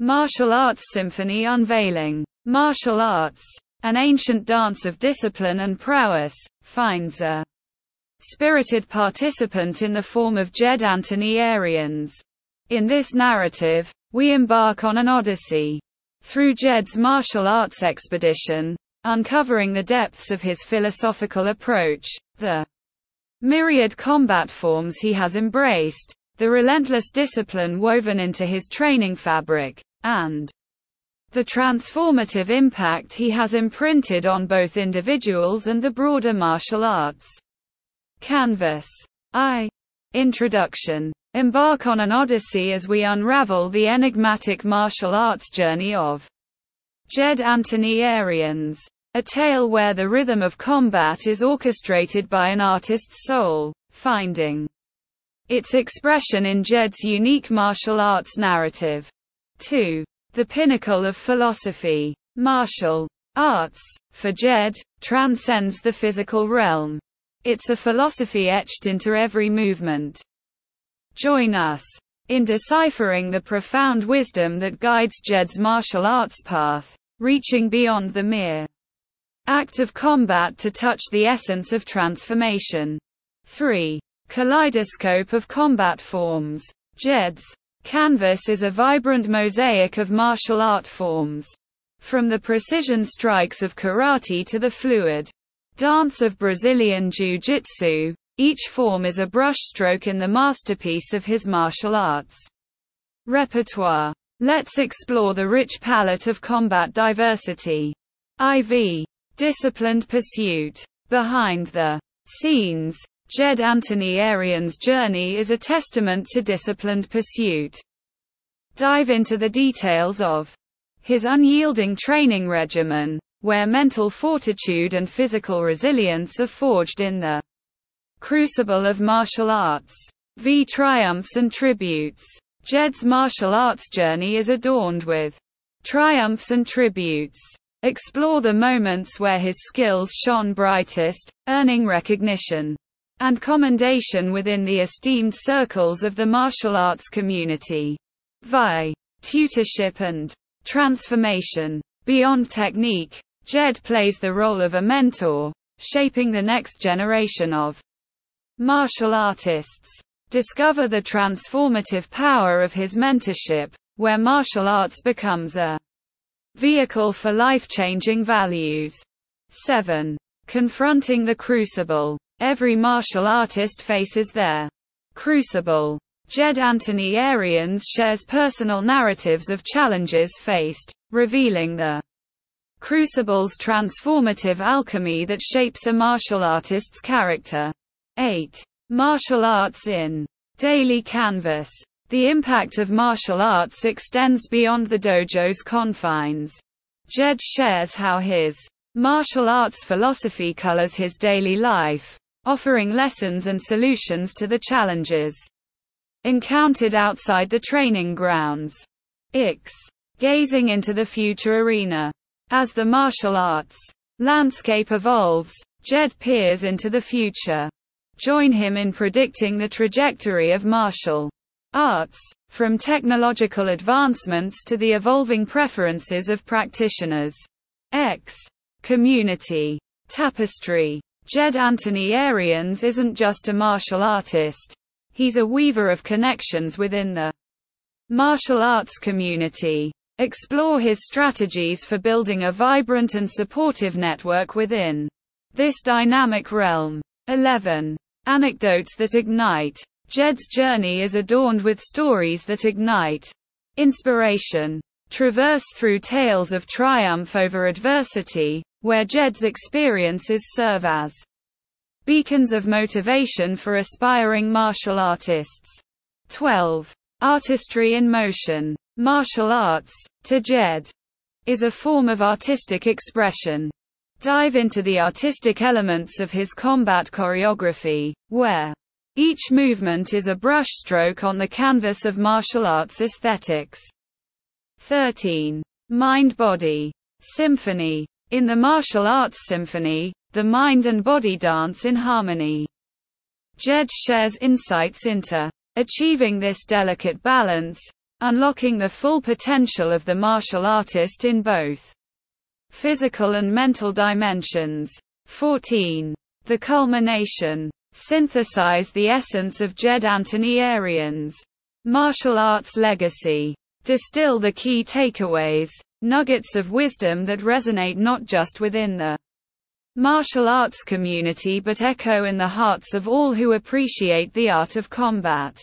Martial Arts Symphony unveiling. Martial arts, an ancient dance of discipline and prowess, finds a spirited participant in the form of Jed Anthony Ariens. In this narrative, we embark on an odyssey through Jed's martial arts expedition, uncovering the depths of his philosophical approach, the myriad combat forms he has embraced, the relentless discipline woven into his training fabric, and the transformative impact he has imprinted on both individuals and the broader martial arts canvas. I. Introduction. Embark on an odyssey as we unravel the enigmatic martial arts journey of Jed Anthony Ariens. A tale where the rhythm of combat is orchestrated by an artist's soul, finding its expression in Jed's unique martial arts narrative. 2. The pinnacle of philosophy. Martial arts, for Jed, transcends the physical realm. It's a philosophy etched into every movement. Join us in deciphering the profound wisdom that guides Jed's martial arts path, reaching beyond the mere act of combat to touch the essence of transformation. 3. Kaleidoscope of combat forms. Jed's canvas is a vibrant mosaic of martial art forms. From the precision strikes of karate to the fluid dance of Brazilian Jiu-Jitsu, each form is a brushstroke in the masterpiece of his martial arts repertoire. Let's explore the rich palette of combat diversity. IV. Disciplined Pursuit. Behind the scenes, Jed Anthony Ariens' journey is a testament to disciplined pursuit. Dive into the details of his unyielding training regimen, where mental fortitude and physical resilience are forged in the crucible of martial arts. V triumphs and tributes. Jed's martial arts journey is adorned with triumphs and tributes explore the moments where his skills shone brightest, earning recognition and commendation within the esteemed circles of the martial arts community. Vi. Tutorship and transformation. Beyond technique, Jed plays the role of a mentor, shaping the next generation of martial artists. Discover the transformative power of his mentorship, where martial arts becomes a Vehicle for life-changing values. 7. Confronting the crucible. Every martial artist faces their crucible. Jed Anthony Ariens shares personal narratives of challenges faced, revealing the crucible's transformative alchemy that shapes a martial artist's character. 8. Martial arts in daily canvas. The impact of martial arts extends beyond the dojo's confines. Jed shares how his martial arts philosophy colors his daily life, offering lessons and solutions to the challenges encountered outside the training grounds. Ix. Gazing into the future arena. As the martial arts landscape evolves, Jed peers into the future. Join him in predicting the trajectory of martial arts, from technological advancements to the evolving preferences of practitioners. X. Community. Tapestry. Jed Anthony Ariens isn't just a martial artist. He's a weaver of connections within the martial arts community. Explore his strategies for building a vibrant and supportive network within this dynamic realm. 11. Anecdotes that ignite. Jed's journey is adorned with stories that ignite inspiration. Traverse through tales of triumph over adversity, where Jed's experiences serve as beacons of motivation for aspiring martial artists. 12. Artistry in motion. Martial arts, to Jed, is a form of artistic expression. Dive into the artistic elements of his combat choreography, where each movement is a brushstroke on the canvas of martial arts aesthetics. 13. Mind-Body Symphony. In the martial arts symphony, the mind and body dance in harmony. Jed shares insights into achieving this delicate balance, Unlocking the full potential of the martial artist in both physical and mental dimensions. 14. The culmination. Synthesize the essence of Jed Anthony Ariens' martial arts legacy. Distill the key takeaways, nuggets of wisdom that resonate not just within the martial arts community but echo in the hearts of all who appreciate the art of combat.